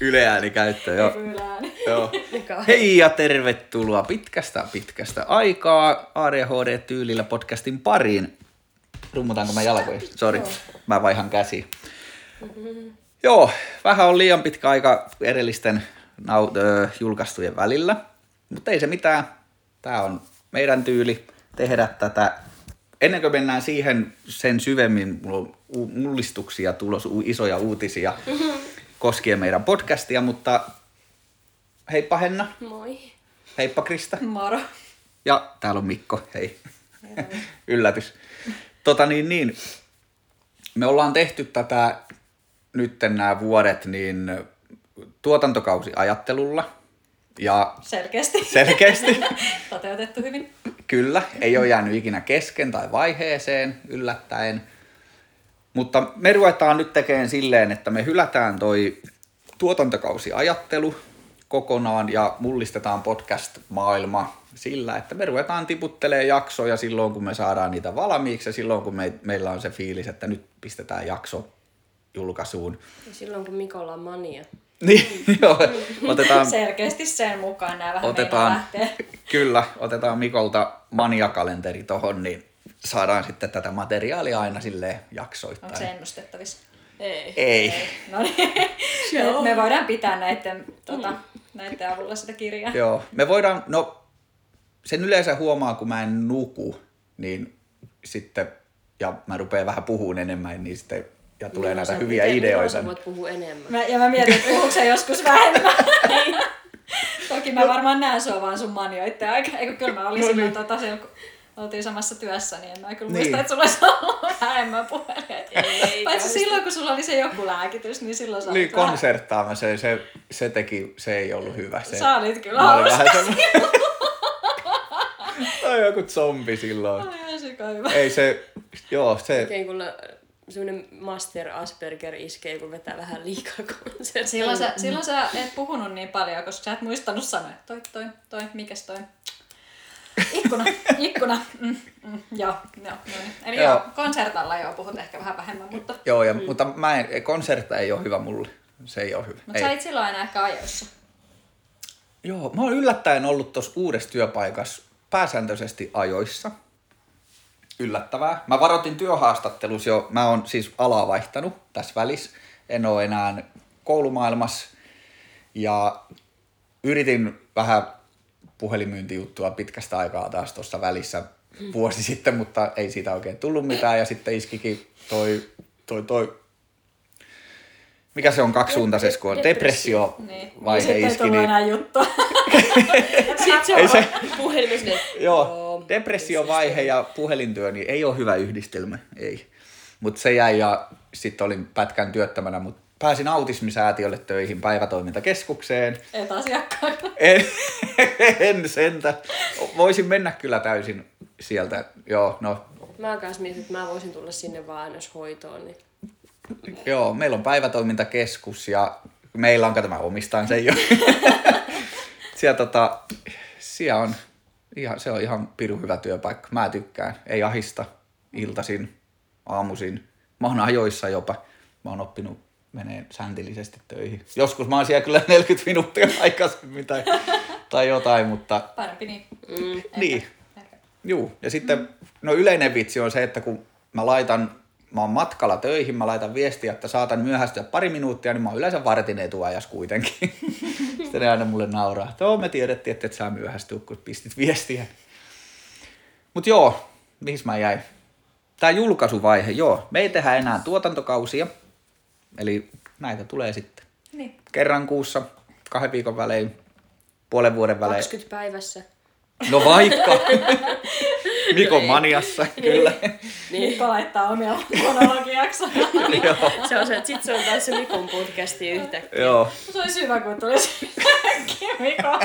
Yleääni käyttö, joo. Yleääni. joo. Hei ja tervetuloa pitkästä pitkästä aikaa ADHD-tyylillä podcastin pariin. Rummutaanko mä jalkoja? Sori, mä vaihan käsi. Joo, vähän on liian pitkä aika edellisten naut- ö, julkaistujen välillä, mutta ei se mitään. Tämä on meidän tyyli tehdä tätä. Ennen kuin mennään siihen sen syvemmin, mulla on mullistuksia tulos, isoja uutisia koskien meidän podcastia, mutta heippa Henna, Moi. heippa Krista Moro. ja täällä on Mikko, hei. Yllätys. Tota niin, niin, me ollaan tehty tätä nyt nämä vuodet niin tuotantokausiajattelulla ja Selkeästi. selkeästi Toteutettu hyvin. Kyllä, ei ole jäänyt ikinä kesken tai vaiheeseen yllättäen. Mutta me ruvetaan nyt tekemään silleen, että me hylätään toi tuotantokausiajattelu kokonaan ja mullistetaan podcast-maailma sillä, että me ruvetaan tiputtelee jaksoja silloin, kun me saadaan niitä valmiiksi ja silloin, kun me, meillä on se fiilis, että nyt pistetään jakso julkaisuun. Ja silloin kun Mikolla on mania. Niin, joo, otetaan Selkeästi sen mukaan nämä vähän otetaan, lähtee. kyllä, otetaan Mikolta maniakalenteri tohon, niin saadaan sitten tätä materiaalia aina silleen jaksoittain. Onko se ennustettavissa? Ei. Ei. No niin. me, me voidaan pitää näiden, tota, näiden avulla sitä kirjaa. Joo, me voidaan, no sen yleensä huomaa, kun mä en nuku, niin sitten, ja mä rupean vähän puhumaan enemmän, niin sitten, ja tulee Milloin näitä sä- hyviä miten- ideoita. Voit puhua enemmän. Mä, ja mä mietin, että puhuuko se joskus vähemmän. Toki mä varmaan näen sua vaan sun manioitten aika. Eikö kyllä mä olin No no niin. tota, oltiin samassa työssä, niin en mä kyllä Niin. muista, että sulla olisi ollut vähemmän puhelia. Ei, Paitsi silloin, kun sulla oli se joku lääkitys, niin silloin sä Niin, konserttaama se, se, se teki, se ei ollut hyvä. Se, Sä olit kyllä mä olin hauska. vähän semmoinen, tai joku zombi silloin. Oli ihan sika hyvä. Ei se, joo, se, Oikein kun semmoinen Master Asperger iskee, kun vetää vähän liikaa konserttia. Silloin sä, silloin sä et puhunut niin paljon, koska sä et muistanut sanoa, toi, toi, toi, mikäs toi. Ikkuna, ikkuna. Mm, mm, joo, joo, no niin. Eli joo. Joo. konsertalla joo, puhut ehkä vähän vähemmän, mutta, joo, ja, mutta mä en, konsertta ei ole hyvä mulle. Se ei ole hyvä. mutta sä et silloin enää ehkä ajoissa. Joo, mä oon yllättäen ollut tuossa uudessa työpaikassa pääsääntöisesti ajoissa. Yllättävää. Mä varoitin työhaastattelussa jo, mä oon siis alaa vaihtanut tässä välissä. En oo enää koulumaailmassa. Ja yritin vähän puhelinmyyntijuttua pitkästä aikaa taas tuossa välissä vuosi sitten, mutta ei siitä oikein tullut mitään. Ja sitten iskikin toi, toi, toi mikä se on kaksisuuntaisessa, kun on depressio Niin. vaihe sitten ei iski, niin enää juttua. Sitten se on se- puhelimessa Joo, depressiovaihe ja puhelintyö niin ei ole hyvä yhdistelmä, ei. Mutta se jäi ja sitten olin pätkän työttömänä, mutta pääsin autismisäätiölle töihin päivätoimintakeskukseen. Et asiakkaan. En, en sentä. Voisin mennä kyllä täysin sieltä. Joo, no Mä kanssa mietin, että mä voisin tulla sinne vaan jos hoitoon. Niin. Joo, meillä on päivätoimintakeskus ja meillä on, kato mä omistan sen jo. siellä, tota, siellä on, ihan, se on ihan pirun hyvä työpaikka. Mä tykkään, ei ahista, iltasin, aamuisin. Mä oon ajoissa jopa. Mä oon oppinut menee säntillisesti töihin. Joskus mä oon siellä kyllä 40 minuuttia aikaisemmin tai, tai jotain, mutta Parempi niin. Mm. niin. Juu, ja sitten no yleinen vitsi on se, että kun mä laitan, mä oon matkalla töihin, mä laitan viestiä, että saatan myöhästyä pari minuuttia, niin mä oon yleensä vartin etuajas kuitenkin. sitten ne aina mulle nauraa, että joo, me tiedettiin, että et saa myöhästyä, kun pistit viestiä. Mut joo, mihin mä jäin? Tää julkaisuvaihe, joo, me ei tehdä enää tuotantokausia, eli näitä tulee sitten Niin. kerran kuussa, kahden viikon välein, puolen vuoden välein. 20 päivässä. No vaikka. Mikon maniassa, kyllä. Niin. Mikko laittaa omia monologiaksoja. Joo. Se on se, että sit se on taas se Mikon podcasti yhtäkkiä. Joo. Se olisi hyvä, kun tulisi Mikko.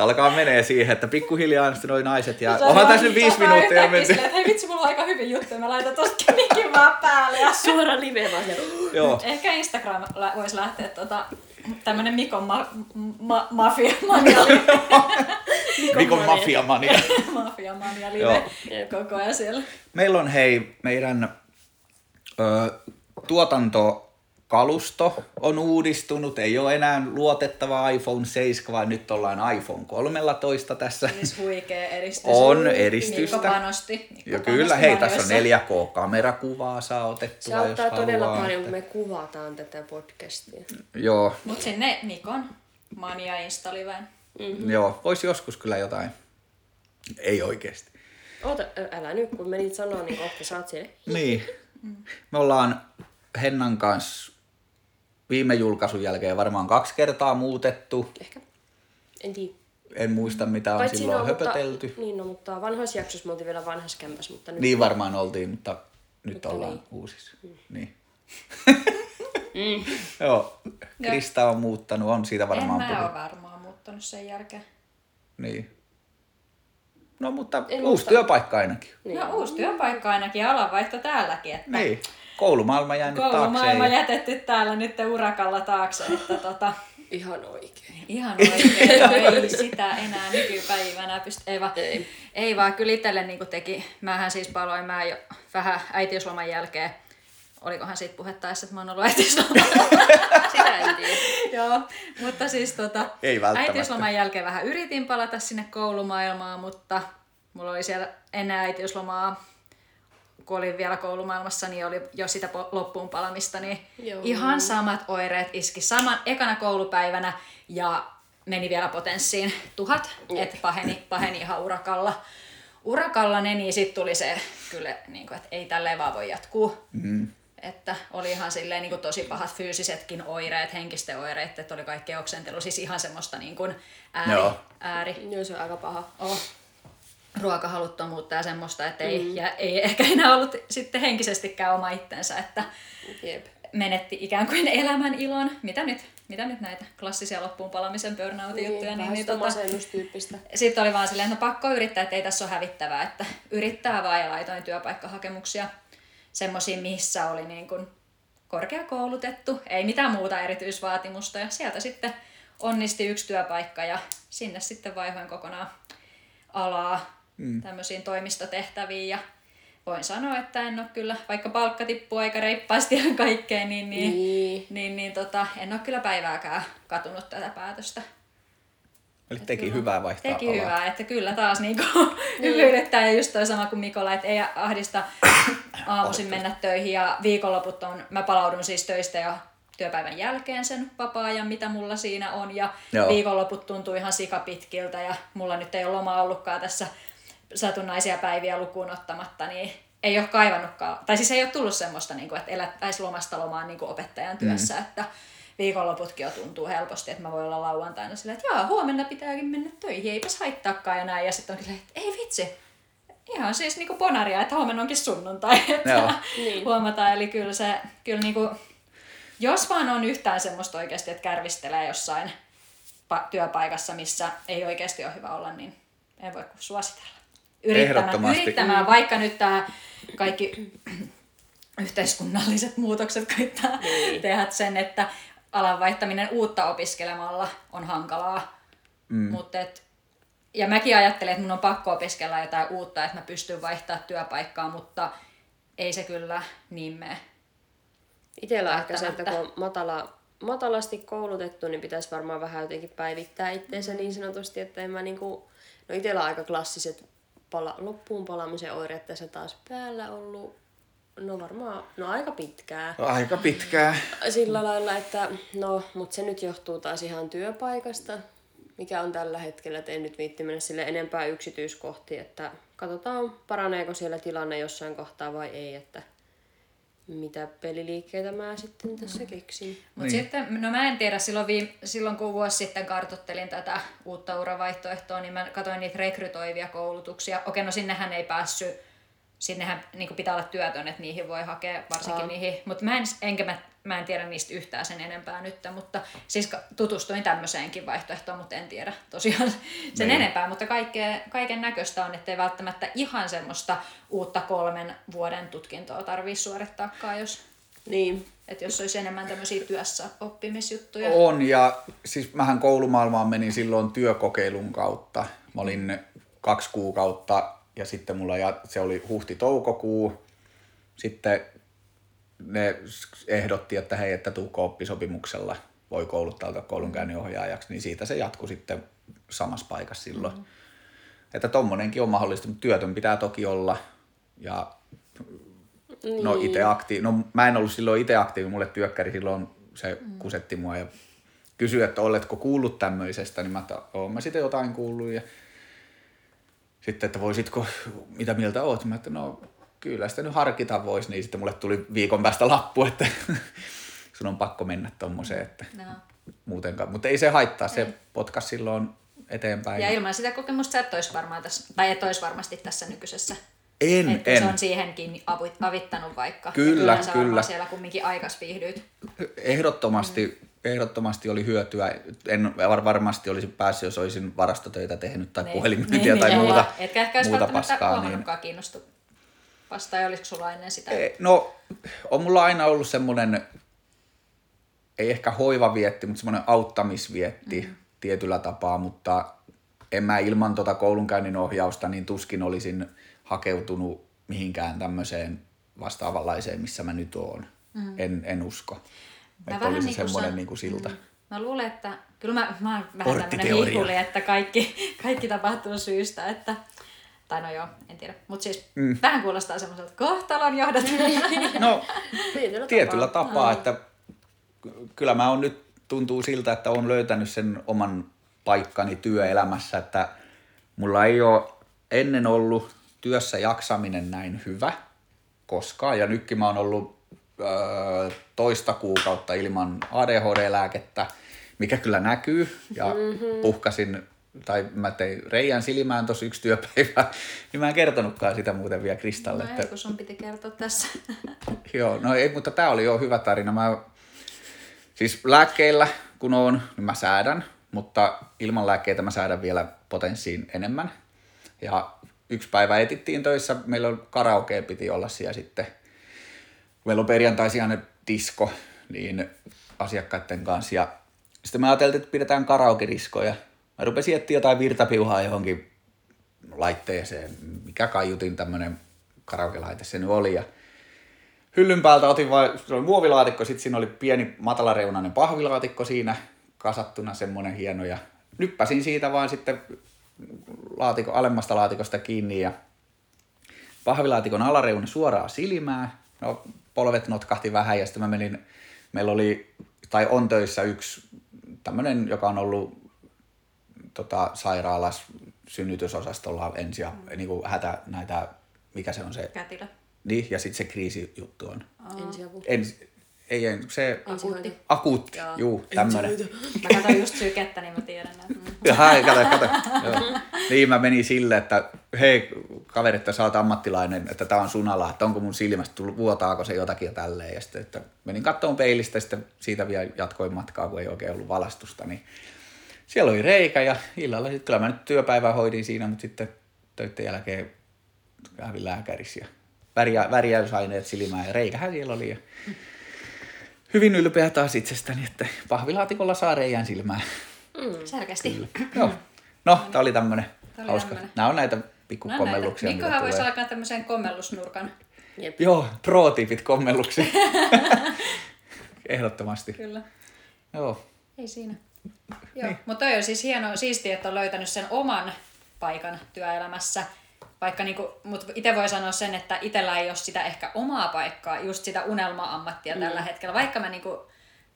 Tää alkaa menee siihen, että pikkuhiljaa sitten noi naiset ja Se onhan tässä nyt viisi tota minuuttia silleen, että Hei vitsi, mulla on aika hyvin juttuja. Mä laitan tosta mikin vaan päälle. Ja... Suora live vaan se. Joo. Ehkä Instagram lä- voisi lähteä tota, tämmönen Mikon ma- ma- mafia mania Mikon mafiamania. mafia mania Joo. live koko ajan siellä. Meillä on hei meidän ö, tuotanto kalusto on uudistunut, ei ole enää luotettava iPhone 7, vaan nyt ollaan iPhone 13 tässä. Siis huikea edistys. On edistystä. Mikko panosti. Mikko Ja kyllä, panosti hei, tässä on monioissa. 4K-kamerakuvaa saa Se otettua, jos auttaa todella haluaa. paljon, kun me kuvataan tätä podcastia. Joo, Mut sinne Nikon mania installiväin. mm. joo, voisi joskus kyllä jotain. Ei oikeesti. Oota, älä nyt, kun menit sanoa, niin kohta saat siellä. Niin. Me ollaan Hennan kanssa viime julkaisun jälkeen varmaan kaksi kertaa muutettu. Ehkä. En tiedä. En muista, mitä on Paitsi silloin no, höpötelty. Mutta, niin, no, mutta vanhoissa jaksoissa me oltiin vielä vanhassa kämpässä, mutta nyt... Niin varmaan oltiin, mutta nyt Mutta ollaan niin. uusissa. Niin. Joo, Krista on muuttanut, on siitä En varmaan mä puhuttu. ole varmaan muuttanut sen jälkeen. Niin. No mutta En uusi muista. työpaikka ainakin. Niin. No uusi työpaikka ainakin ja alanvaihto täälläkin. Että Niin. Koulumaailma jäänyt taakse. Koulumaailma ei- jätetty täällä nyt urakalla taakse. Että tota, Ihan oikein. ihan oikein, ei sitä enää nykypäivänä pysty. Ei vaan, Ei. ei vaan kyllä itselle niin teki, mähän siis paloin mä jo vähän äitiysloman jälkeen, olikohan siitä puhetta edes, että mä oon ollut äitiyslomalla. Sitä en tiedä. Joo, mutta siis tota, Ei välttämättä. äitiysloman jälkeen vähän yritin palata sinne koulumaailmaan, mutta mulla oli siellä ennen äitiyslomaa, kun olin vielä koulumaailmassa, niin oli jo sitä loppuun palamista, niin Joo. ihan samat oireet iski saman ekana koulupäivänä ja meni vielä potenssiin tuhat, että paheni, paheni ihan urakalla. Urakalla ne, niin sitten tuli se kyllä, niin kuin, että ei tälleen vaan voi jatkuu. Mm. Että oli ihan silleen niin kuin tosi pahat fyysisetkin oireet, henkisten oireet, että oli kaikkea oksentelu, siis ihan semmoista niin kuin ääri, Joo. ääri Joo, se on aika paha. oh, ruokahaluttomuutta ja semmoista, että ei, mm. ja ei ehkä enää ollut sitten henkisestikään oma itsensä, että Jep. menetti ikään kuin elämän ilon. Mitä nyt, mitä nyt näitä klassisia loppuun palamisen burnout juttuja, niin, niin sitä tota, masennustyyppistä. sitten oli vaan silleen, että no pakko yrittää, että ei tässä ole hävittävää, että yrittää vaan ja laitoin työpaikkahakemuksia semmoisiin, missä oli niin kuin korkeakoulutettu, ei mitään muuta erityisvaatimusta ja sieltä sitten onnisti yksi työpaikka ja sinne sitten vaihoin kokonaan alaa mm. tämmöisiin toimistotehtäviin ja voin sanoa, että en ole kyllä, vaikka palkka tippuu aika reippaasti ja kaikkeen, niin, niin, Niin. niin, niin tota, en ole kyllä päivääkään katunut tätä päätöstä. Eli teki hyvää vaihtaa Teki alaa. hyvää, että kyllä taas niinku hymyilyttää ja just toi sama kuin Mikola, että ei ahdista aamuisin mennä töihin ja viikonloput on, mä palaudun siis töistä ja työpäivän jälkeen sen vapaa-ajan, mitä mulla siinä on ja Joo. viikonloput tuntuu ihan sikapitkiltä ja mulla nyt ei ole loma ollutkaan tässä satunnaisia päiviä lukuun ottamatta, niin ei ole kaivannutkaan, tai siis ei ole tullut semmoista, niin kuin, että elättäisiin lomasta lomaan niin kuin opettajan työssä, mm. että viikonloputkin jo tuntuu helposti, että mä voin olla lauantaina silleen, että jaa, huomenna pitääkin mennä töihin, eipäs haittaakaan ja näin, ja sitten onkin silleen, että ei vitsi, ihan siis niinku bonaria, että huomenna onkin sunnuntai, että Joo. Niin. huomataan, eli kyllä se, kyllä niinku, jos vaan on yhtään semmoista oikeasti, että kärvistelee jossain pa- työpaikassa, missä ei oikeasti ole hyvä olla, niin en voi kuin suositella. Yrittämään, yrittämään vaikka nyt tämä kaikki yhteiskunnalliset muutokset koittaa Niin. tehdä sen, että alan vaihtaminen uutta opiskelemalla on hankalaa. Mm. Mut et, ja mäkin ajattelen, että mun on pakko opiskella jotain uutta, että mä pystyn vaihtamaan työpaikkaa, mutta ei se kyllä niin mene. Itellä on ehkä se, että kun on matala, matalasti koulutettu, niin pitäisi varmaan vähän jotenkin päivittää itteensä niin sanotusti, että en mä niinku... No itellä on aika klassiset pala, loppuun palamisen oireet tässä taas päällä ollut. No varmaan, no aika pitkää. Aika pitkää. Sillä lailla, että no, mutta se nyt johtuu taas ihan työpaikasta, mikä on tällä hetkellä, että en nyt viitti mennä sille enempää yksityiskohtiin, että katsotaan paraneeko siellä tilanne jossain kohtaa vai ei, että mitä peliliikkeitä mä sitten tässä keksin. Mutta Niin. sitten, no mä en tiedä, silloin, viim- silloin kun vuosi sitten kartottelin tätä uutta uravaihtoehtoa, niin mä katsoin niitä rekrytoivia koulutuksia. Okei, no sinnehän ei päässyt, sinnehän niin pitää olla työtön, että niihin voi hakea, varsinkin Aa. niihin. Mutta mä en, enkä mä, mä en tiedä niistä yhtään sen enempää nyt, mutta siis tutustuin tämmöiseenkin vaihtoehtoon, mutta en tiedä tosiaan sen Niin. enempää. Mutta kaikkea, kaiken näköistä on, ettei välttämättä ihan semmoista uutta kolmen vuoden tutkintoa tarvitsisi suorittaakaan, jos Niin, että jos olisi enemmän tämmöisiä työssä oppimisjuttuja. On, ja siis mähän koulumaailmaan menin silloin työkokeilun kautta. Mä olin kaksi kuukautta, ja sitten mulla ja se oli huhti-toukokuu. Sitten ne ehdotti, että hei, että tuukko oppisopimuksella, voi kouluttautua koulunkäynnin ohjaajaksi, niin siitä se jatkui sitten samassa paikassa silloin. Mm. Että tommonenkin on mahdollista, mutta työtön pitää toki olla. Ja niin. no itse aktiivi, no mä en ollut silloin itse aktiivi, mulle työkkäri silloin se mm. kusetti mua ja kysyi, että oletko kuullut tämmöisestä, niin mä että oon mä sitten jotain kuullut ja sitten, että voisitko, mitä mieltä oot? Mä että no kyllä sitä nyt harkita voisi, niin sitten mulle tuli viikon päästä lappu, että sun on pakko mennä tommoseen, että no. muutenkaan. Mutta ei se haittaa, ei. se potkas silloin eteenpäin. Ja ilman sitä kokemusta sä et ois varmaan tässä, tai et ois varmasti tässä nykyisessä. En, että en. se on siihenkin avittanut vaikka. Kyllä, kyllä. kyllä. siellä kumminkin aikas viihdyit. Ehdottomasti, mm. Ehdottomasti oli hyötyä. En varmasti olisi päässyt, jos olisin varastotöitä tehnyt tai niin, puhelinmyyntiä niin, tai niin, muuta, Etkä ehkä muuta paskaa. Niin... kiinnostu vasta, ja olisiko sulla ennen sitä? No, on mulla aina ollut semmoinen, ei ehkä hoivavietti, mutta semmoinen auttamisvietti mm-hmm. tietyllä tapaa, mutta en mä ilman tota koulunkäynnin ohjausta, niin tuskin olisin hakeutunut mihinkään tämmöiseen vastaavanlaiseen, missä mä nyt oon. Mm. En, en usko. Mä että olisi niin semmoinen niin kuin silta. Mm. Mä luulen, että kyllä mä, mä oon vähän tämmöinen hihuli, että kaikki, kaikki tapahtuu syystä, että tai no joo, en tiedä. Mutta siis mm. vähän kuulostaa semmoiselta kohtalon johdat. no, tietyllä tapaa, tapaa että kyllä mä oon nyt tuntuu siltä, että on löytänyt sen oman paikkani työelämässä, että mulla ei ole ennen ollut työssä jaksaminen näin hyvä koskaan. Ja nytkin mä oon ollut toista kuukautta ilman ADHD-lääkettä, mikä kyllä näkyy. Ja mm-hmm. puhkasin, tai mä tein reijän silmään tuossa yksi työpäivä, niin mä en kertonutkaan sitä muuten vielä Kristalle. No ei, kun sun piti kertoa tässä. Joo, no ei, mutta tää oli jo hyvä tarina. Mä, siis lääkkeillä kun on, niin mä säädän, mutta ilman lääkkeitä mä säädän vielä potenssiin enemmän. Ja yksi päivä etittiin töissä, meillä on karaoke piti olla siellä sitten. Meillä on perjantaisin aina disko, niin asiakkaiden kanssa. Ja sitten me ajateltiin, että pidetään karaoke-diskoja. Mä rupesin etsiä jotain virtapiuhaa johonkin laitteeseen, mikä kaiutin tämmönen karaoke-laite se nyt oli. Ja hyllyn päältä otin vain, se oli muovilaatikko, sitten siinä oli pieni matalareunainen pahvilaatikko siinä kasattuna semmonen hieno ja nyppäsin siitä vaan sitten laatiko, alemmasta laatikosta kiinni ja pahvilaatikon alareuna suoraan silmää. No, polvet notkahti vähän ja sitten mä menin, meillä oli, tai on töissä yksi tämmöinen, joka on ollut tota, sairaalas synnytysosastolla ensi ja mm. niin kuin hätä näitä, mikä se on se? Kätilö. Niin, ja sitten se kriisijuttu on. Ensiapu. Ensi, ei, ei, se... Akuutti. Akuutti, juu, tämmönen. Mä katsoin just sykettä, niin mä tiedän. Että... Jaha, kato, kato. Joo. Niin mä menin sille, että hei kaveri, että sä oot ammattilainen, että tää on sun ala, että onko mun silmästä tullut, vuotaako se jotakin ja tälleen. Ja sitten, että menin kattoon peilistä ja sitten siitä vielä jatkoin matkaa, kun ei oikein ollut valastusta. Niin siellä oli reikä ja illalla sitten kyllä mä nyt työpäivää hoidin siinä, mutta sitten töiden jälkeen kävin lääkärissä ja väriä, väriäysaineet silmään ja reikähän siellä oli. Ja hyvin ylpeä taas itsestäni, että pahvilaatikolla saa reijän silmään. Mm. Kyllä. Joo. No, tää oli tämmönen tää oli hauska. Tämmönen. Nämä on näitä pikkukommelluksia. No, Mikkohan voisi alkaa tämmöisen kommellusnurkan. Jep. Joo, pro-tipit kommelluksi. Ehdottomasti. Kyllä. Joo. Ei siinä. Joo, niin. mutta toi on siis hienoa, siistiä, että on löytänyt sen oman paikan työelämässä vaikka niinku, mutta itse voi sanoa sen, että itsellä ei ole sitä ehkä omaa paikkaa, just sitä unelma-ammattia mm. tällä hetkellä. Vaikka mä niinku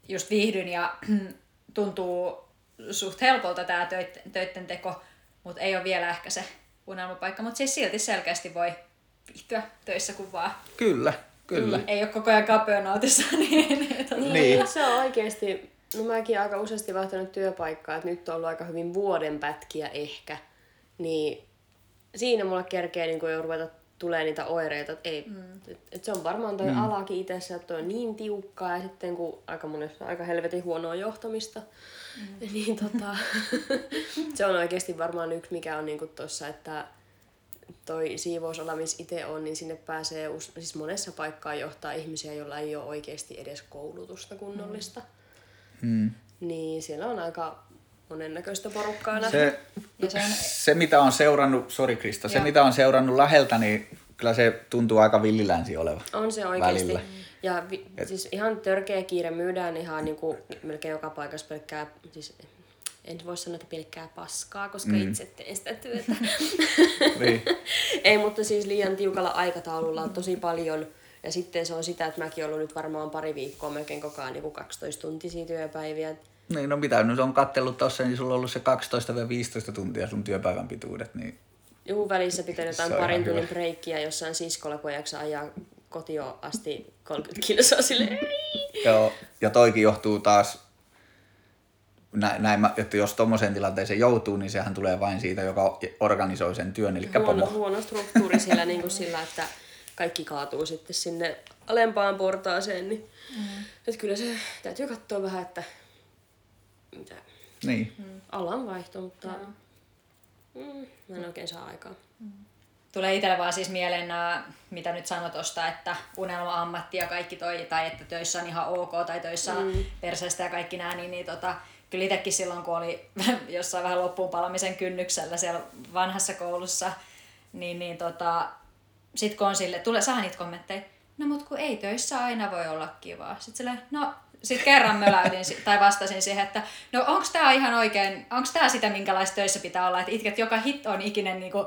just viihdyn ja tuntuu suht helpolta tämä töiden teko, mutta ei ole vielä ehkä se unelmapaikka. Mutta siis silti selkeästi voi viihtyä töissä kuin vaan. Kyllä, kyllä. Mm, ei ole koko ajan kapeanautissa. niin, niin, niin. se on oikeasti, no mäkin aika useasti vaihtanut työpaikkaa, että nyt on ollut aika hyvin vuoden pätkiä ehkä. Niin siinä mulla kerkee niin jo ruveta tulee niitä oireita, että ei, mm. et, et se on varmaan toi mm. alakin itsessä, että toi on niin tiukkaa ja sitten kun aika monessa aika helvetin huonoa johtamista, mm. niin tota, se on oikeasti varmaan yksi mikä on niinku tossa, että toi siivousala, missä itse on, niin sinne pääsee siis monessa paikkaa johtaa ihmisiä, joilla ei ole oikeasti edes koulutusta kunnollista. Mm. Niin siellä on aika monennäköistä porukkaa Se, se, on... se, mitä on seurannut, sori Krista, se mitä on seurannut läheltä, niin kyllä se tuntuu aika villilänsi oleva On se oikeasti. Välillä. Ja vi, siis ihan törkeä kiire myydään ihan niin kuin, melkein joka paikassa pelkkää, siis en voi sanoa, että pelkkää paskaa, koska mm. itse teen sitä työtä. Niin. Ei, mutta siis liian tiukalla aikataululla on tosi paljon. Ja sitten se on sitä, että mäkin ollut nyt varmaan pari viikkoa melkein koko ajan niin 12-tuntisia työpäiviä. Niin, no mitä nyt on kattellut tossa, niin sulla on ollut se 12-15 tuntia sun työpäivän pituudet, niin Joku välissä pitää jotain parin tunnin breikkiä jossain siskolla, kun jaksa ajaa kotio asti 30 kilsaa silleen. Joo, ja toikin johtuu taas, näin, näin mä, että jos tommoseen tilanteeseen joutuu, niin sehän tulee vain siitä, joka organisoi sen työn, eli Huono, pomo. huono struktuuri sillä, niin kuin sillä, että kaikki kaatuu sitten sinne alempaan portaaseen. Niin, mm. että kyllä se täytyy katsoa vähän, että mitä Niin. alan vaihto, mutta mm, mä en oikein saa aikaa. Tulee itselle vaan siis mieleen nämä, mitä nyt sanot tosta, että unelma-ammatti ja kaikki toi, tai että töissä on ihan ok, tai töissä on mm. perseestä ja kaikki nämä, niin, niin tota, kyllä itsekin silloin, kun oli jossain vähän loppuun palamisen kynnyksellä siellä vanhassa koulussa, niin, niin tota, sit kun on sille, tulee, saa niitä kommentteja, no mut kun ei töissä aina voi olla kivaa. Sitten silleen, no sit kerran möläytin tai vastasin siihen, että no onks tää ihan oikein, onks tää sitä minkälaista töissä pitää olla, että itket joka hit on ikinen niinku,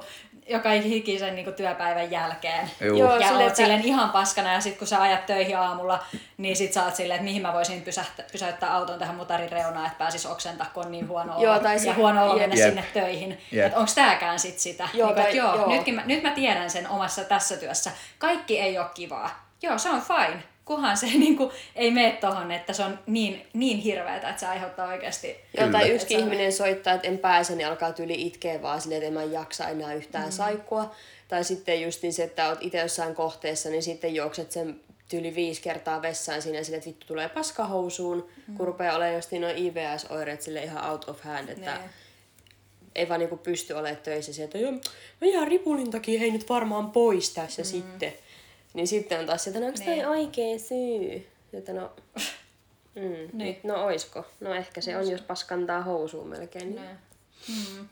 joka ikisen niinku työpäivän jälkeen. Juu. Joo, Ja oot että- silleen ihan paskana ja sit kun sä ajat töihin aamulla, niin sit sä oot silleen, että mihin mä voisin pysähtä, pysäyttää auton tähän mutarin reunaan, että pääsis oksentaa, kun on niin huono olo. Joo, tai ja sit- huono olo mennä Jep. sinne töihin. Jep. Että onks tääkään sit sitä? Joo, niin, tai- että joo, joo. Nytkin mä, nyt mä tiedän sen omassa tässä työssä. Kaikki ei ole kivaa. Joo, se on fine. Kunhan se niinku, ei mene tohon, että se on niin, niin hirveetä, että se aiheuttaa oikeasti... Joo, tai yksi ihminen soittaa, että en pääse, niin alkaa tyyli itkeä vaan silleen, että en mä jaksa enää yhtään mm. saikkua. Tai sitten just niin se, että oot itse jossain kohteessa, niin sitten juokset sen tyyli viisi kertaa vessaan siinä silleen, että vittu tulee paskahousuun, mm. kun rupeaa olemaan just noin IBS-oireet sille ihan out of hand, että Niin. ei vaan niinku pysty olemaan töissä sieltä, että joo, mä jään ripulin takia, hei nyt varmaan pois tässä mm. sitten. Niin sitten on taas sieltä, no onko Niin. toi oikea syy? Että no, mm, Niin. no oisko? No ehkä se on, jos paskantaa housuun melkein. Niin. Mm.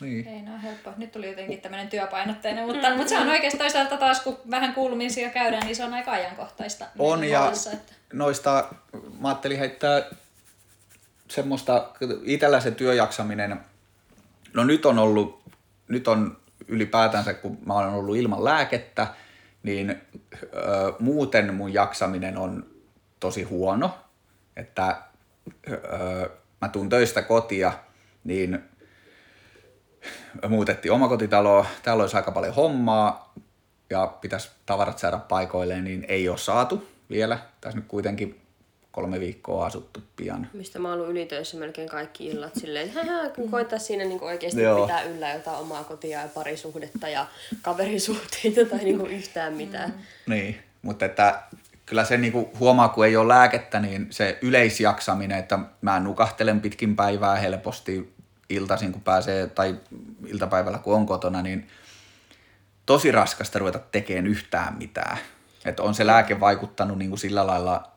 niin. Ei no helppo. Nyt tuli jotenkin tämmöinen työpainotteinen, mutta, mm. mutta se on oikeastaan toisaalta taas, kun vähän kuulumisia käydään, niin se on aika ajankohtaista. On meidän ja huolissa, että... noista, mä ajattelin heittää semmoista, itellä se työjaksaminen, no nyt on ollut, nyt on ylipäätänsä, kun mä olen ollut ilman lääkettä, niin ö, muuten mun jaksaminen on tosi huono, että ö, mä tuun töistä kotia, niin muutettiin omakotitaloa, täällä olisi aika paljon hommaa ja pitäisi tavarat saada paikoilleen, niin ei ole saatu vielä. Tässä nyt kuitenkin kolme viikkoa asuttu pian. Mistä mä oon ollut ylitöissä melkein kaikki illat silleen, hähä, kun koittaa siinä niin oikeasti Joo. pitää yllä jotain omaa kotia ja parisuhdetta ja kaverisuhteita tai niin yhtään mitään. Niin, mutta että kyllä se niinku huomaa, kun ei ole lääkettä, niin se yleisjaksaminen, että mä nukahtelen pitkin päivää helposti iltaisin, kun pääsee, tai iltapäivällä, kun on kotona, niin tosi raskasta ruveta tekemään yhtään mitään. Että on se lääke vaikuttanut niinku sillä lailla,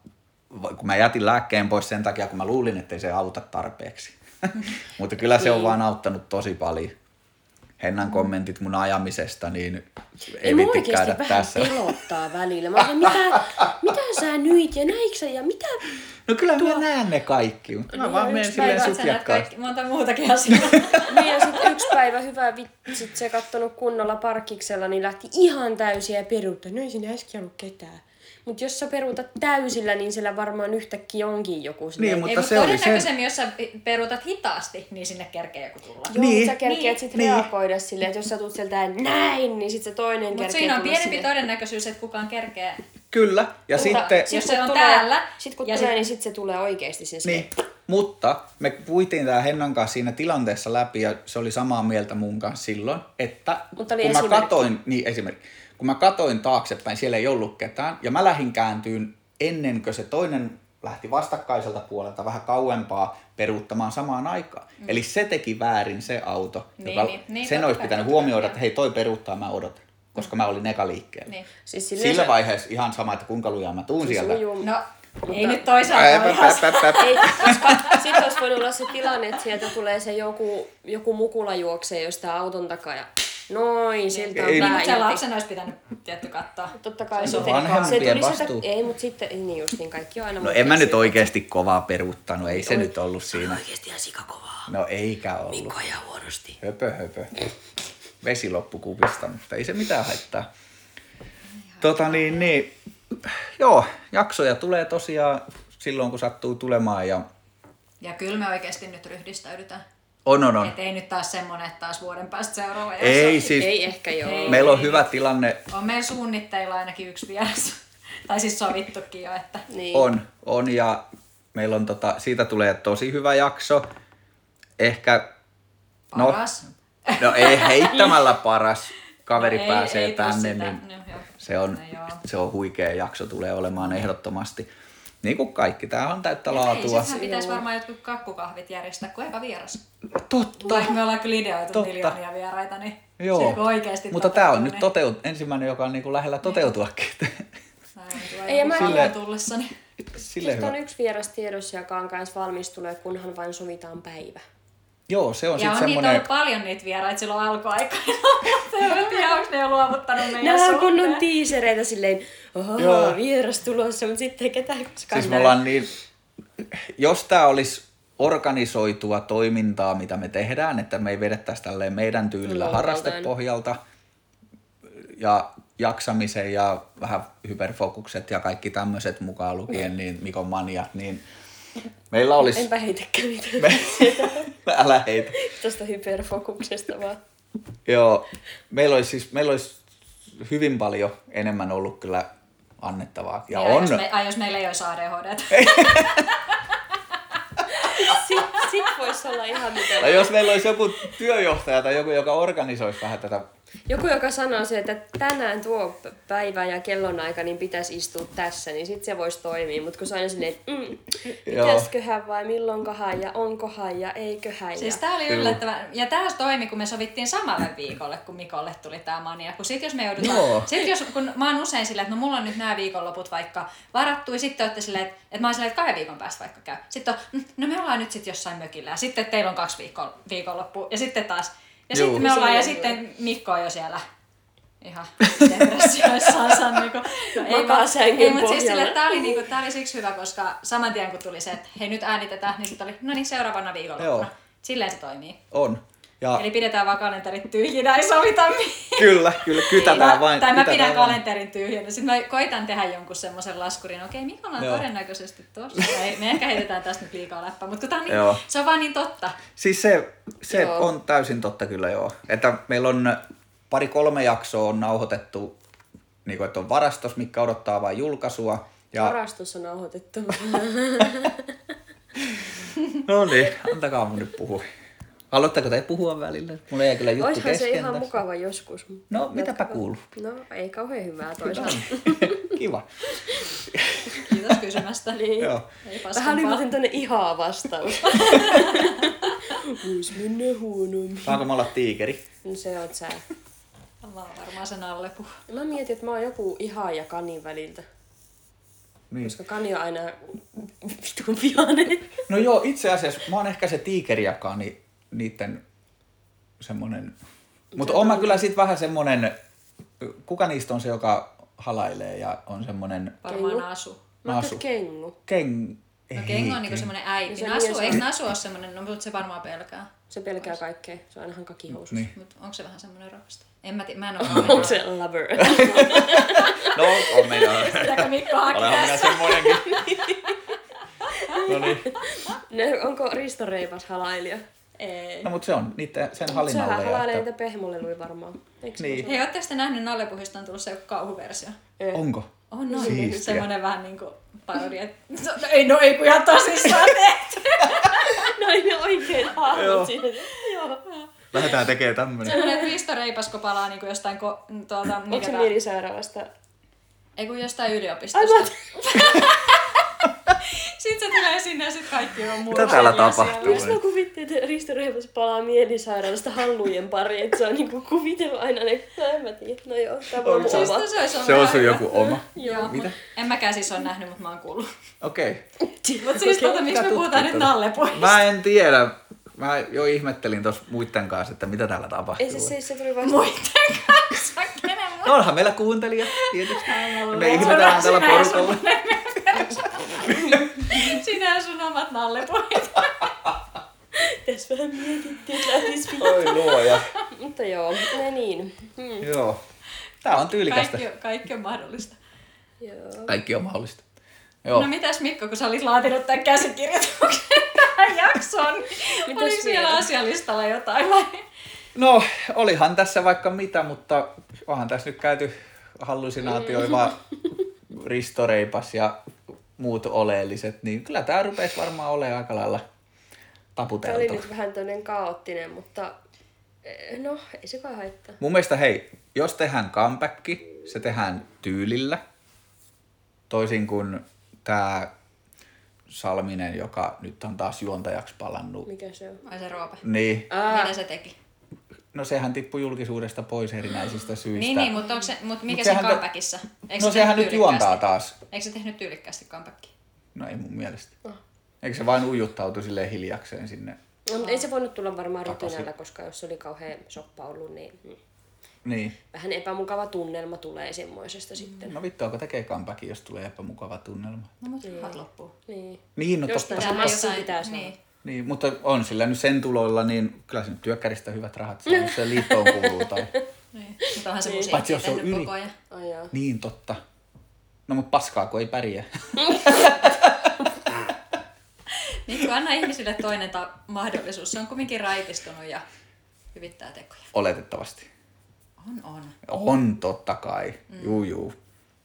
kun mä jätin lääkkeen pois sen takia, kun mä luulin, että ei se auta tarpeeksi. mutta kyllä se on vaan auttanut tosi paljon. Hennan kommentit mun ajamisesta, niin ei, Ei mua vitti käydä vähän tässä. pelottaa välillä. Mä olen, mitä, mitä sä nyt ja näikö sä ja mitä? No kyllä Tuo... mä näen ne kaikki. Mä Niin, vaan ja menen silleen sutjakkaan. kaikki, monta muutakin asiaa. Niin ja sitten yksi päivä hyvä vitsit se kattonut kunnolla parkkiksella, niin lähti ihan täysiä ja peruutta. No ei siinä äsken ollut ketään. Mutta jos sä peruutat täysillä, niin siellä varmaan yhtäkkiä onkin joku. silleen, Niin, mutta Ei, mutta se oli se- todennäköisemmin, jos sä peruutat hitaasti, niin sinne kerkee joku tulla. Joo, Niin. niin, sä kerkeet Niin. sit Niin. reagoida silleen, että jos sä tulet sieltä näin, niin sit se toinen Mutta kerkee siinä on pienempi silleen. todennäköisyys, että kukaan kerkee. Kyllä. Ja Mutta sitten, Jos se on tulee- täällä, Sit kun ja tulee, sit- niin sit se tulee oikeesti siis. niin, mutta me puitiin tää Hennan kanssa siinä tilanteessa läpi ja se oli samaa mieltä mun kanssa silloin, että Mutta kun mä katoin, niin esimerkiksi, kun mä katoin taaksepäin, siellä ei ollut ketään ja mä lähdin kääntyyn ennen kuin se toinen lähti vastakkaiselta puolelta vähän kauempaa peruuttamaan samaan aikaan. Mm. Eli se teki väärin se auto, Niin, joka niin, niin, sen olisi pitänyt huomioida, että hei toi peruuttaa, mä odotan, koska mä olin eka liikkeellä. Niin. Siis Sillä se- vaiheessa ihan sama, että kuinka lujaa mä tuun siis sieltä. No, ei Mutta- nyt toisaalta Äp, ole äp, ihan äp, äp, äp. Ei, koska sitten olisi voinut olla se tilanne, että sieltä tulee se joku, joku mukula juoksee jostain auton takaa ja Noin, siltä on Ei, Niin, vähän mutta sen irti. lapsen olisi pitänyt tietty katsoa. Totta kai Se on se, vanhempien vastuu. sieltä, ei, mutta sitten, niin just niin kaikki on aina No en mä nyt oikeasti kovaa peruuttanut, ei se nyt ollut siinä. Oikeesti ihan sikakovaa. No eikä ollut. Mikko ihan huonosti. Höpö, höpö. Vesi loppu kupista, mutta ei se mitään haittaa. Tota niin, niin. Joo, jaksoja tulee tosiaan silloin, kun sattuu tulemaan ja Ja kyllä me oikeasti nyt ryhdistäydytään. On, on, on. Et ei nyt taas semmonen, että taas vuoden päästä seuraava jakso. Ei siis, Ei ehkä joo. Ei. meillä on hyvä tilanne, On meillä suunnitteilla ainakin yksi vieras. tai siis sovittukin jo, että Niin. on, on ja meillä on tota, siitä tulee tosi hyvä jakso. Ehkä, no, paras. no ei heittämällä paras kaveri No ei- pääsee ei tänne, niin No joo. se on, No joo. se on huikea jakso, tulee olemaan ehdottomasti. Niin kuin kaikki, tämä on täyttä Ei, laatua. sittenhän pitäisi varmaan jotkut kakkukahvit järjestää, kun eka vieras. Totta. Vaikka me ollaan kyllä ideoitu Totta. miljoonia vieraita, niin Joo. sit kun oikeasti Mutta tämä on tapahtuu, nyt niin- toteut, ensimmäinen, joka on niinku lähellä toteutuakin. Näin tulee Ei, ja mä- Silleen- tullessani. Sille Sitten on hyvä. yksi vieras tiedossa, joka on kanssa valmis tulee, kunhan vain sovitaan päivä. Joo, se on Ja sitten on niitä semmoinen... ollut paljon niitä vieraita silloin alkuaikoina. En tiedä, onko ne jo luovuttanut meidän Nämä on kunnon tiisereitä silleen, oho, vieras tulossa, mutta sitten ei ketään koskaan Siis me ollaan niin... Jos tämä olisi organisoitua toimintaa, mitä me tehdään, että me ei vedettäisi tälleen meidän tyylillä harrastepohjalta ja jaksamisen ja vähän hyperfokukset ja kaikki tämmöiset mukaan lukien, niin Mikon maniat, niin meillä olisi... Enpä heitäkään mitään Me... Älä heitä. tuosta hyperfokuksesta vaan. Joo, meillä olisi siis, meillä olisi hyvin paljon enemmän ollut kyllä annettavaa. Ja, Ja on, Jos, me, ai, jos meillä ei olisi ADHD. Sitten sit voisi olla ihan mitä. tai jos meillä olisi joku työjohtaja tai joku, joka organisoisi vähän tätä. Joku, joka sanoo se, että tänään tuo päivä ja kellonaika, niin pitäisi istua tässä, niin sitten se voisi toimia. Mutta kun se on aina silleen, että mm, pitäisiköhän vai milloinkohan ja onkohan ja eiköhän. Siis ja... tää oli yllättävän. Ja tää toimi, kun me sovittiin samalle viikolle, kun Mikolle tuli tää mania. Kun sit jos me joudutaan... Joo. Sit jos, kun mä oon usein silleen, että no mulla on nyt nämä viikonloput vaikka varattu, ja sitten olette silleen, että, että mä oon silleen, että kahden viikon päästä vaikka käy. Sitten on, "Mm, no me ollaan nyt sitten jossain mökillä, ja sitten teillä on kaksi viikon, viikonloppua, ja sitten taas. Ja sitten me ollaan, ja sitten Mikko on jo siellä ihan depressioissaansa. niinku, no, Makaa vaan- sängyn ei, mutta siis sille, tää oli, niinku, tää oli siksi hyvä, koska saman tien kun tuli se, että hei nyt äänitetään, niin sitten oli, no niin seuraavana viikonloppuna. Joo. Silleen se toimii. On. Ja Eli pidetään vaan kalenterit tyhjinä, ei sovita mitään. kyllä, kyllä, kytätään vain. tai mä pidän vain. kalenterin tyhjänä. Sitten mä koitan tehdä jonkun semmoisen laskurin. Okei, Mika on Joo. todennäköisesti tossa. Ei, me ehkä heitetään tästä nyt liikaa läppää, mutta kun tää on niin, Joo. se on vaan niin totta. Siis se, se Joo. on täysin totta kyllä joo. Että meillä on pari-kolme jaksoa on nauhoitettu, niin kuin, että on varastos, mikä odottaa vain julkaisua. Ja, Varastus on nauhoitettu. no niin, antakaa mun nyt puhua. Haluatteko te puhua välillä? Mulla ei kyllä juttu Oishan se ihan tässä. mukava joskus. No, mitäpä Jatkakaa. kuuluu? No, ei kauhean hyvää toisaalta. Kiva. Kiitos kysymästä. niin. Joo. Ei Vähän oli paskampaa. muuten tonne ihaa vastaus. Vois mennä huonommin. Saanko mä olla tiikeri? No se oot sä. Mä oon varmaan sen alle puhua. Mä mietin, että mä oon joku ihaa ja kanin väliltä. Niin. Koska kani on aina vitun vihainen. No joo, itse asiassa mä oon ehkä se tiikeri, joka on ni, niitten semmonen... Mutta oon mä kyllä sit vähän semmonen... Kuka niistä on se, joka halailee ja on semmonen Varmaan Kengu. Nasu. Mä ajattelin, kengu. keng... No ei, Kengo on niinku semmonen äiti. Se Nasu, eikö on- Nasu ole semmonen, no mutta se varmaan pelkää. Se pelkää kaikkea. Se on aina hankakihousussa. Niin. Mut onko se vähän semmonen rakastaja? En mä, ti- mä en oo Onko se lover? No, on meidän... Pitääkö Mikko hakea Olenhan minä semmonenkin. no niin. ne, onko Risto Reipas halailija? Ei. No mut se on niitten, sen Sehän hallinnalle. halailee Että... niitä pehmoleluja varmaan. Eikö se Niin. ole Hei, ootteko te nähnyt Nallepuhista on tullut se joku kauhuversio? se? Eh. Onko? On noin. Siistiä. Semmoinen vähän niinku parodia. että- No, ei, no ei kun ihan tosissaan tehty. No ei ne oikein Joo. hahmot siinä. Joo. Lähdetään tekemään tämmönen. Semmoinen, että Risto Reipasko palaa niinku jostain, ko, tuolta, Onko mikä se tää, mielisairaalasta? ei kun jostain Ai yliopistosta. mä Sitten se tulee sinne ja sitten kaikki on muuta. Mitä täällä tapahtuu? Jos mä kuvittelin, että Risto Reipas palaa mielisairaalasta hallujen pari, että se on niinku kuvitellut aina ne, no en mä tiedä, no joo, Onko olla se- oma. Se ollut Se on sun joku oma. Joo, Mitä? en mäkään siis ole nähnyt, mutta mä oon kuullut. Okei. Mutta siis tota, miksi Mitä me puhutaan nyt tätä? Nallepuista? Mä en tiedä. mä jo ihmettelin tuossa muiden kanssa, että mitä täällä tapahtuu. Ei se siis, se tuli vasta... Muiden kanssa, kenen No onhan meillä kuuntelija, tietysti. Me ihmetellään tällä porukalla. Sinä ja sun omat nallepuheet. Tässä vähän mietittiin, että lähtis Oi luoja. Mutta joo, ne niin. Hmm. Joo. Tää on tyylikästä. Kaikki, kaikki on mahdollista. Joo. Kaikki on mahdollista. Joo. No mitäs Mikko, kun sä olit laatinut tämän käsikirjoituksen tähän jaksoon, niin Mitäs oliko siellä vielä? asialistalla jotain vai? No, olihan tässä vaikka mitä, mutta onhan tässä nyt käyty hallusinaatioiva ristoreipas ja muut oleelliset, niin kyllä tämä rupesi varmaan olemaan aika lailla Tämä oli taputeltu. nyt vähän tämmöinen kaoottinen, mutta eh, no, ei se kai haittaa. Mun mielestä hei, jos tehdään comeback, se tehdään tyylillä, toisin kuin tämä Salminen, joka nyt on taas juontajaksi palannut. Mikä se on? Vai se Roope? Niin, Aa, Mitä se teki? No sehän tippui julkisuudesta pois erinäisistä syistä. Niin, niin mutta, onko se, mutta mikä Mut se comebackissa? Eikö no se sehän nyt juontaa taas. Eikö se tehnyt tyylikkäästi comebackia? No ei mun mielestä. Oh. Eikö se vain ujuttautu silleen hiljakseen sinne? no, mutta ei se voinut tulla varmaan rytinällä, koska jos se oli kauhean soppa ollut, niin mm. Niin. vähän epämukava tunnelma tulee semmoisesta sitten. No vittu, onko tekee comebackin, jos tulee epämukava tunnelma? No mutta rahat loppuu. Niin. Niin, no totta. Jostain pitää saada. Niin. Niin, mutta on sillä nyt sen tuloilla, niin kyllä se nyt työkkäristä hyvät rahat saa, jos se liittoon kuuluu. Tai... Niin. Mutta onhan se Niin. musiikki Paitsi jos se on tehnyt yli- koko ajan. Ai jaa. Niin, totta. No mutta paskaa, kun ei pärjää. Mikko, anna ihmisille toinen ta- mahdollisuus. Se on kumminkin raitistunut ja hyvittää tekoja. Oletettavasti. On, on. On totta kai. Mm. Juu, juu.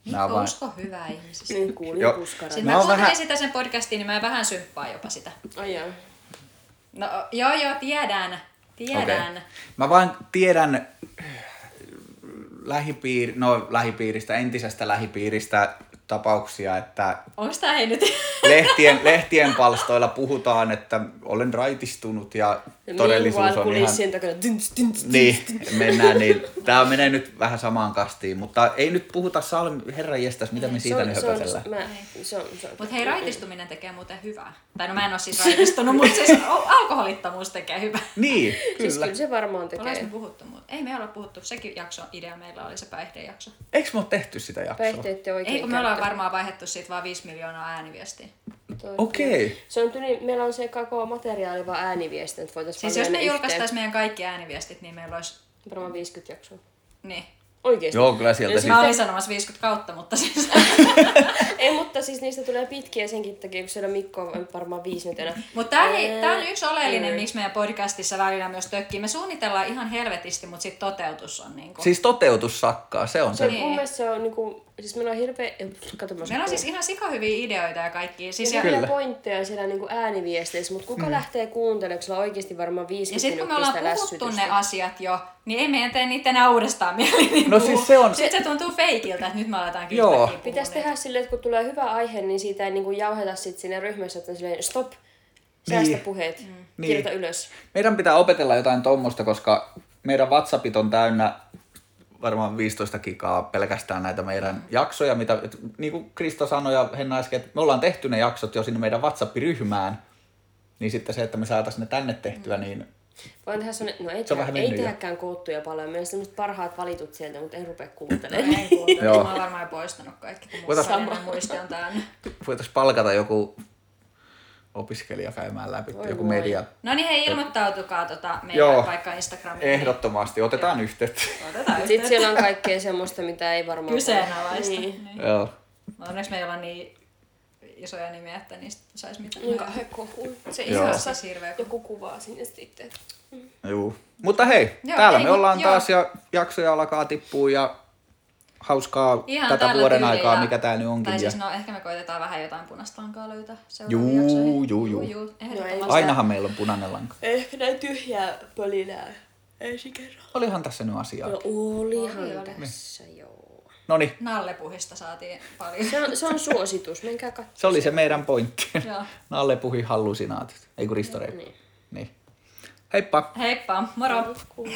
Mikko, vaan... usko hyvää ihmisistä. Niin kuulin Joo. puskara. Sitten Mä mä vähän- sitä sen podcastiin, niin mä vähän symppaan jopa sitä. Ai jaa. No joo joo, tiedän. Tiedän. Okei. Mä vaan tiedän äh, lähipiir... no, lähipiiristä, entisestä lähipiiristä tapauksia, että Onko tää hei nyt? lehtien, lehtien palstoilla puhutaan, että olen raitistunut ja todellisuus on ihan... takana. Niin, mennään niin. Tää menee nyt vähän samaan kastiin, mutta ei nyt puhuta salmi, herran jestas, mitä me siitä nyt on. Mutta hei, raitistuminen tekee muuten hyvää. Tai no mä en ole siis raitistunut, mutta siis al- alkoholittomuus tekee hyvää. Niin, Siis kyllä. kyllä se varmaan tekee. me puhuttu muuta? Ei me olla puhuttu. Sekin jakso idea meillä oli se päihdejakso. Eikö me ole tehty sitä jaksoa? Päihteiden oikein Ei kun me ollaan käyttö. varmaan vaihdettu siitä vaan 5 miljoonaa ääniviestiä. Okei. Se on tyli, meillä on se koko materiaali vaan ääniviesti, että voitaisiin Siis jos me ne julkaistaisiin meidän kaikki ääniviestit, niin meillä olisi... Varmaan 50 jaksoa. Niin. Oikeesti? Joo, kyllä sieltä siis... Mä olin sanomassa 50 kautta, mutta siis... Ei, mutta siis niistä tulee pitkiä senkin takia, kun siellä Mikko on varmaan viisi nyt enää. Mutta tämä on yksi oleellinen, miksi meidän podcastissa välillä myös tökkii. Me suunnitellaan ihan helvetisti, mutta sitten toteutus on niin kuin... Siis toteutus sakkaa, se on Se, se. Niin. mun mielestä se on niinku, siis meillä on hirveä, kato mä Meillä on siis ihan sikahyviä ideoita ja kaikki. Siis ja, hyviä pointteja siellä niinku ääniviesteissä, mutta kuka lähtee kuuntelemaan, kun sulla on oikeasti varmaan 50 ja sitten kun me ollaan puhuttu ne asiat jo, niin ei meidän tee niitä enää uudestaan mieli. Niin No siis se on- Sitten se tuntuu feikiltä, että nyt me aletaan Joo. Pitäisi tehdä silleen, että kun tulee hyvä aihe, niin siitä ei niinku jauheta sit siinä ryhmässä, että silleen stop, säästä Niin. puheet, Mm. Niin. kirjoita ylös. Meidän pitää opetella jotain tommosta, koska meidän WhatsAppit on täynnä varmaan 15 gigaa pelkästään näitä meidän jaksoja, mitä, et, niin kuin Kristo sanoi ja Henna äsken, että me ollaan tehty ne jaksot jo sinne meidän WhatsApp-ryhmään, niin sitten se, että me saataisiin ne tänne tehtyä, niin Voin tehdä sellainen, no ei, Se tehdä, ei tehdäkään koottuja paljon, meillä on sellaiset parhaat valitut sieltä, mutta en rupea No, kuuntelemaan. en kuuntele. Joo. Mä oon varmaan poistanut kaikki, kun mun muisti on täynnä. voitaisiin palkata joku opiskelija käymään läpi, Voi joku voi. media. No niin hei, ilmoittautukaa tota meidän Joo. vaikka Instagramiin. Ehdottomasti, otetaan yhteyttä. Otetaan Sitten siellä on kaikkea semmoista, mitä ei varmaan... Kyseenalaista. Niin. Niin. Joo. Onneksi me ei olla niin isoja nimiä, että niistä saisi mitään. Niin kauhean kohu. Se Joo. siis hirveä. Joku kuvaa sinne sitten. Juu. Mutta hei, Joo, täällä ei, me ollaan joo. taas ja jaksoja alkaa tippua ja hauskaa Ihan tätä vuoden aikaa, mikä tää nyt onkin. Tai ja... siis no ehkä me koitetaan vähän jotain punaista lankaa löytää seuraaviin Juu, jaksoihin. juu, juu. juu No Ainahan meillä on punainen lanka. Ehkä näin tyhjää pölinää. Ensi kerran. Olihan tässä nyt asiaa. No olihan Oli, tässä, joo. Noniin, Nallepuhista saatiin paljon. Se on, se on suositus, menkää katsomaan. se oli se meidän pointti. Joo. Nalle puhui hallusinaatit. Ei kun ristoreippa. Niin. Niin. Heippa! Heippa, moro! Cool.